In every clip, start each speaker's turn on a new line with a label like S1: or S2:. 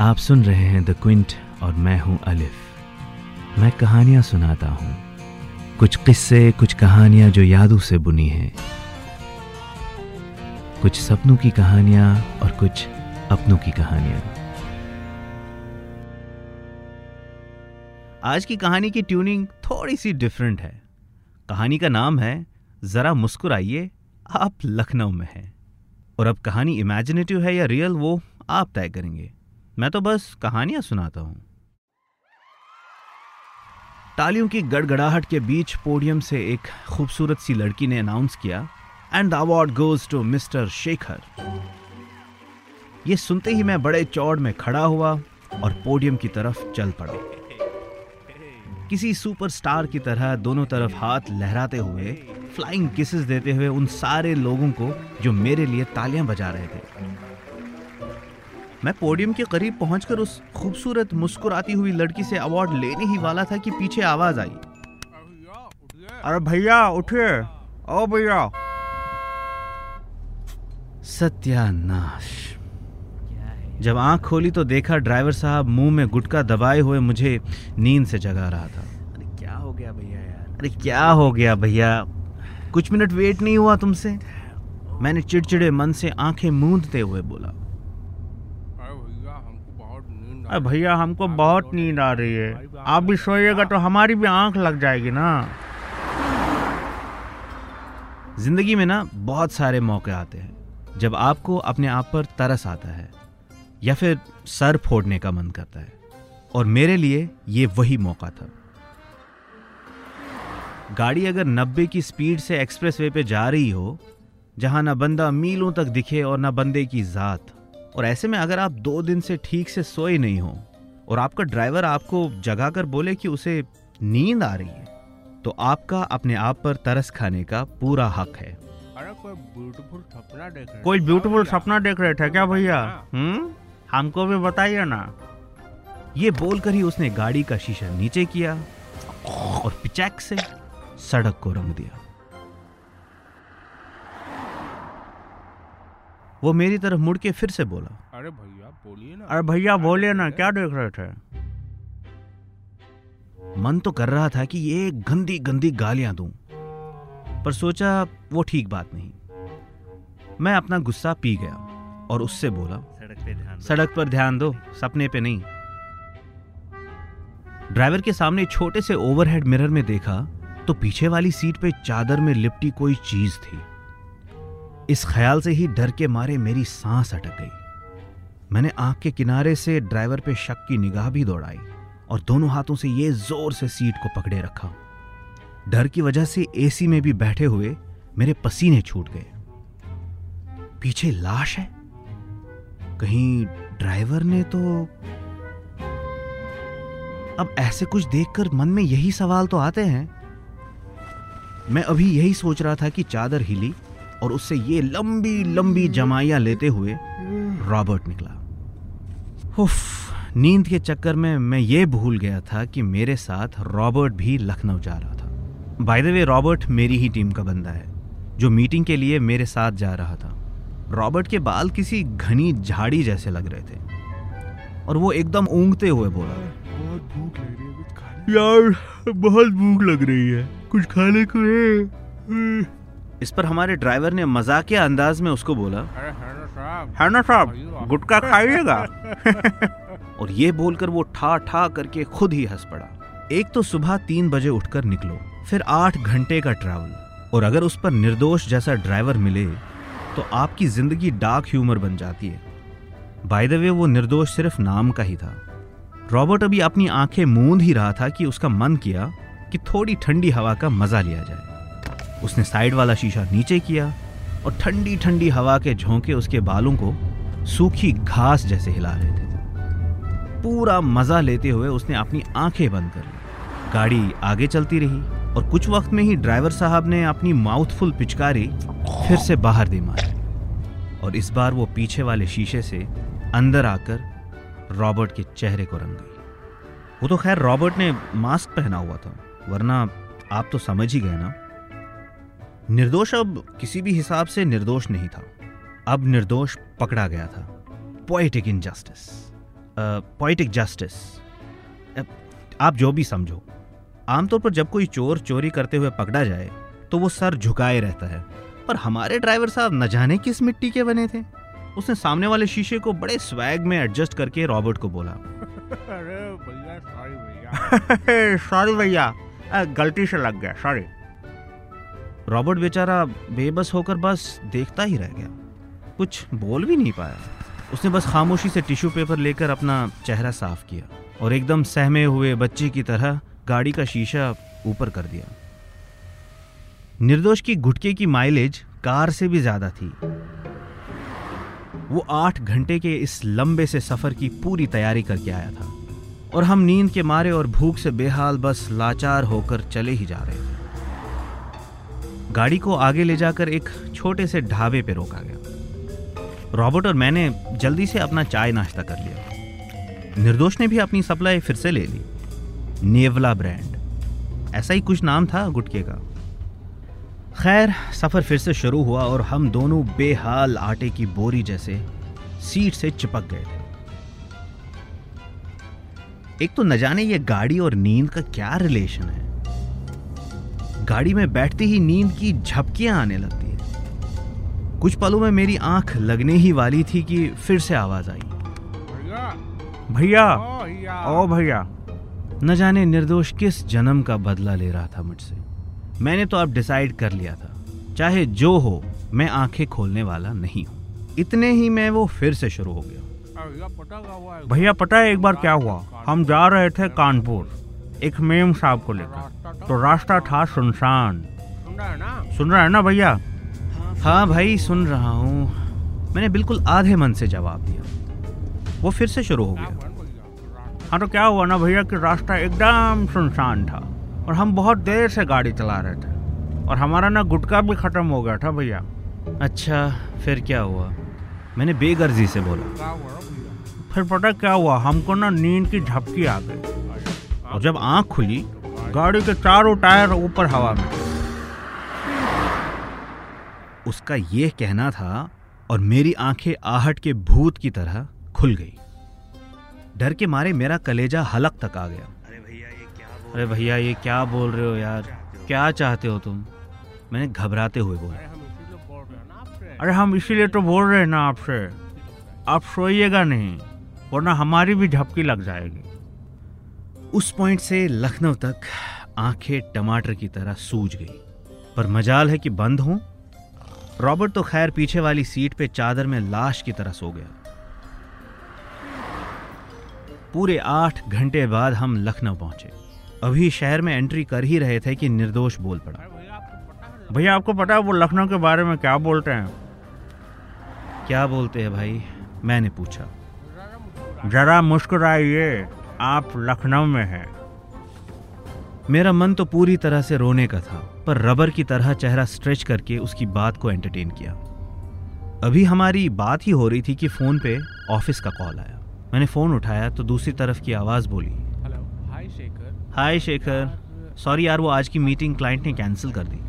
S1: आप सुन रहे हैं द क्विंट और मैं हूँ अलिफ मैं कहानियाँ सुनाता हूँ। कुछ किस्से, कुछ कहानियाँ जो यादों से बुनी हैं। कुछ सपनों की कहानियाँ और कुछ अपनों की कहानियाँ। आज की कहानी की ट्यूनिंग थोड़ी सी डिफरेंट है। कहानी का नाम है, जरा मुस्कुराइए, आप लखनऊ में हैं। और अब कहानी इमेजिनेटिव है या रियल, वो आप तय करेंगे। मैं तो बस कहानियाँ सुनाता हूँ। तालियों की गड़गड़ाहट के बीच पोडियम से एक खूबसूरत सी लड़की ने अनाउंस किया and the award goes to mister Shekhar ये सुनते ही मैं बड़े चौड़ में खड़ा हुआ और पोडियम की तरफ़ चल पड़ा। किसी सुपरस्टार की तरह दोनों तरफ़ हाथ लहराते हुए फ्लाइंग किसेस देते हुए उन सारे लोगों को जो मेरे लिए तालियाँ बजा रहे थे। मैं पोडियम के करीब पहुंचकर उस खूबसूरत मुस्कुराती हुई लड़की से अवार्ड लेने ही वाला था कि पीछे आवाज़ आई।
S2: अरे भैया उठिए। ओ भैया।
S1: सत्यानाश। जब आँख खोली तो देखा ड्राइवर साहब मुँह में गुटका दबाए हुए मुझे नींद से जगा रहा था।
S2: अरे क्या हो गया भैया यार?
S1: अरे क्या हो गया भैया? कुछ मिनट वेट नहीं हुआ तुमसे। मैंने चिड़चिड़े मन से आँखें मूंदते हुए बोला।
S2: भैया, हमको बहुत नींद आ रही है। आप भी सोइएगा तो हमारी भी आँख लग जाएगी ना।
S1: ज़िंदगी में ना बहुत सारे मौके आते हैं, जब आपको अपने आप पर तरस आता है, या फिर सर फोड़ने का मन करता है। और मेरे लिए ये वही मौका था। गाड़ी अगर 90 की स्पीड से एक्सप्रेसवे पे जा रही हो, जहाँ ना बंदा मीलों तक दिखे और ना बंदे की जात। और ऐसे में अगर आप दो दिन से ठीक से सोए नहीं हो और आपका ड्राइवर आपको जगाकर बोले कि उसे नींद आ रही है तो आपका अपने आप पर तरस खाने का पूरा हक है।
S2: अरे कोई ब्यूटीफुल सपना देख रहे
S1: कोई ब्यूटीफुल सपना देख रहे थे क्या भैया?
S2: हम्म? हमको भी बताइए ना।
S1: ये बोलकर ही उसने गाड़ी का शीशा नीचे किया और पिचैक से सड़क को रंग दिया। वो मेरी तरफ़ मुड़ के फिर से बोला।
S2: अरे भैया बोलिए ना। अरे भैया बोलिए ना क्या देख रहे थे?
S1: मन तो कर रहा था कि ये गंदी गंदी गालियाँ दूँ पर सोचा वो ठीक बात नहीं। मैं अपना गुस्सा पी गया और उससे बोला
S2: सड़क पे ध्यान
S1: सड़क पर ध्यान दो सपने पे नहीं। ड्राइवर के सामने छोटे से ओवरहेड मिरर में देखा तो पीछे वाली सीट पे चादर में लिपटी कोई चीज़ थी। इस ख्याल से ही डर के मारे मेरी सांस अटक गई। मैंने आँख के किनारे से ड्राइवर पे शक की निगाह भी दौड़ाई और दोनों हाथों से ये ज़ोर से सीट को पकड़े रखा। डर की वजह से एसी में भी बैठे हुए मेरे पसीने छूट गए। पीछे लाश है? कहीं ड्राइवर ने तो अब ऐसे कुछ देखकर मन में यही सवाल तो आते हैं। मैं अभी यही सोच रहा था कि चादर हिली और उससे ये लंबी लंबी जमाइयाँ लेते हुए रॉबर्ट निकला। उफ, नींद के चक्कर में मैं ये भूल गया था कि मेरे साथ रॉबर्ट भी लखनऊ जा रहा था। बाय द वे रॉबर्ट मेरी ही टीम का बंदा है, जो मीटिंग के लिए मेरे साथ जा रहा था। रॉबर्ट के बाल किसी घनी झाड़ी जैसे लग रहे थे। और वो एकदम ऊँगते हुए बोला,
S2: यार, बहुत भूख लग रही है, कुछ खाने को है?
S1: इस पर हमारे ड्राइवर ने मजाकिया अंदाज में उसको बोला
S2: ना साहब गुटखा खाइएगा।
S1: और ये बोलकर वो ठा ठा करके खुद ही हंस पड़ा। एक तो सुबह तीन बजे उठकर निकलो फिर आठ घंटे का ट्रैवल और अगर उस पर निर्दोष जैसा ड्राइवर मिले तो आपकी ज़िंदगी डार्क ह्यूमर बन जाती है। बाय द वे वो निर्दोष सिर्फ़ नाम का ही था। रॉबर्ट अभी अपनी आँखें मूंद ही रहा था कि उसका मन किया कि थोड़ी ठंडी हवा का मज़ा लिया जाए। उसने साइड वाला शीशा नीचे किया और ठंडी ठंडी हवा के झोंके उसके बालों को सूखी घास जैसे हिला रहे थे। पूरा मज़ा लेते हुए उसने अपनी आँखें बंद कर ली। गाड़ी आगे चलती रही और कुछ वक्त में ही ड्राइवर साहब ने अपनी माउथफुल पिचकारी फिर से बाहर दे मारी और इस बार वो पीछे वाले शीशे से अंदर आकर रॉबर्ट के चेहरे को रंग गई। वो तो खैर रॉबर्ट ने मास्क पहना हुआ था, वरना आप तो समझ ही गए ना। निर्दोष अब किसी भी हिसाब से निर्दोष नहीं था। अब निर्दोष पकड़ा गया था। पोएटिक इनजस्टिस पोइटिक जस्टिस आप जो भी समझो। आमतौर पर जब कोई चोर चोरी करते हुए पकड़ा जाए तो वो सर झुकाए रहता है। पर हमारे ड्राइवर साहब न जाने किस मिट्टी के बने थे। उसने सामने वाले शीशे को बड़े स्वैग में एडजस्ट करके रॉबर्ट को बोला।
S2: अरे भैया सॉरी भैया।
S1: सॉरी भैया। गलती से लग गया सॉरी रॉबर्ट बेचारा बेबस होकर बस देखता ही रह गया। कुछ बोल भी नहीं पाया। उसने बस खामोशी से टिश्यू पेपर लेकर अपना चेहरा साफ़ किया और एकदम सहमे हुए बच्चे की तरह गाड़ी का शीशा ऊपर कर दिया। निर्दोष की गुटके की माइलेज कार से भी ज़्यादा थी। वो आठ घंटे के इस लंबे से सफ़र की पूरी तैयारी करके आया था और हम नींद के मारे और भूख से बेहाल बस लाचार होकर चले ही जा रहे थे। गाड़ी को आगे ले जाकर एक छोटे से ढाबे पे रोका गया। रॉबर्ट और मैंने जल्दी से अपना चाय नाश्ता कर लिया। निर्दोष ने भी अपनी सप्लाई फिर से ले ली। नेवला ब्रांड। ऐसा ही कुछ नाम था गुटके का। खैर, सफ़र फिर से शुरू हुआ और हम दोनों बेहाल आटे की बोरी जैसे सीट से चिपक गए थे। एक तो न जाने ये गाड़ी और नींद का क्या रिलेशन है। गाड़ी में बैठते ही नींद की झपकियाँ आने लगती है। कुछ पलों में मेरी आँख लगने ही वाली थी कि फिर से आवाज़ आई।
S2: भैया।
S1: भैया।
S2: ओ भैया।
S1: न जाने निर्दोष किस जन्म का बदला ले रहा था मुझसे। मैंने तो अब डिसाइड कर लिया था। चाहे जो हो मैं आँखें खोलने वाला नहीं हूँ। इतने ही में वो फिर से शुरू हो गया।
S2: भैया पता है एक बार क्या हुआ? हम जा रहे थे कानपुर। एक मेम साहब को लेकर। तो रास्ता था सुनसान। सुन रहा है ना? भैया?
S1: हाँ भाई सुन रहा हूँ। मैंने बिल्कुल आधे मन से जवाब दिया। वो फिर से शुरू हो गया।
S2: हाँ तो क्या हुआ ना भैया कि रास्ता एकदम सुनसान था और हम बहुत देर से गाड़ी चला रहे थे और हमारा ना गुटका भी खत्म हो गया था भैया।
S1: अच्छा फिर क्या हुआ? मैंने बेगर्जी से बोला।
S2: फिर पता क्या हुआ? हमको ना नींद की झपकी आ गई। और जब आँख खुली, गाड़ी के चारों टायर ऊपर हवा में।
S1: उसका यह कहना था, और मेरी आँखें आहट के भूत की तरह खुल गई। डर के मारे मेरा कलेजा हलक तक आ गया। अरे भैया, ये क्या बोल रहे हो यार? क्या चाहते हो तुम? मैंने घबराते हुए बोला।
S2: अरे हम इसीलिए तो बोल रहे हैं ना आपसे। आप सोइएगा नहीं, वरना हमारी भी झपकी लग जाएगी।
S1: उस पॉइंट से लखनऊ तक आँखें टमाटर की तरह सूज गई। पर मजाल है कि बंद हूँ। रॉबर्ट तो खैर पीछे वाली सीट पे चादर में लाश की तरह सो गया। पूरे आठ घंटे बाद हम लखनऊ पहुँचे। अभी शहर में एंट्री कर ही रहे थे कि निर्दोष बोल पड़ा।
S2: भैया आपको पता है वो लखनऊ के बारे में क्या बोलते हैं?
S1: क्या बोलते हैं भाई? मैंने पूछा।
S2: जरा मुस्कुराइए। आप लखनऊ में हैं।
S1: मेरा मन तो पूरी तरह से रोने का था पर रबर की तरह चेहरा स्ट्रेच करके उसकी बात को एंटरटेन किया। अभी हमारी बात ही हो रही थी कि फ़ोन पे ऑफ़िस का कॉल आया। मैंने फ़ोन उठाया तो दूसरी तरफ़ की आवाज़ बोली
S3: hello hi Shekhar
S1: hi Shekhar sorry यार वो आज की मीटिंग क्लाइंट ने कैंसिल कर दी।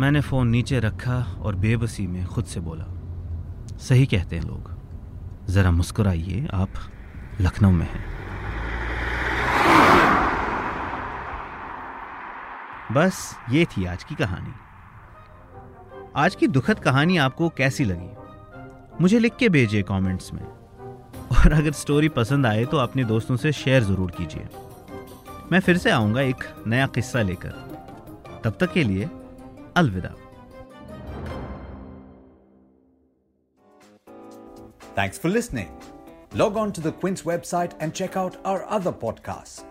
S1: मैंने फ़ोन नीचे रखा और बेबसी में खुद से बोला सही कहते हैं लोग ज़रा मुस्कुराइए आप लखनऊ में हैं। बस ये थी आज की कहानी। आज की दुखद कहानी आपको कैसी लगी? मुझे लिख के भेजिए कमेंट्स में। और अगर स्टोरी पसंद आए तो अपने दोस्तों से शेयर ज़रूर कीजिए। मैं फिर से आऊँगा एक नया किस्सा लेकर। तब तक के लिए अलविदा।
S4: Thanks for listening. Log on to the Quince website and check out our other podcasts.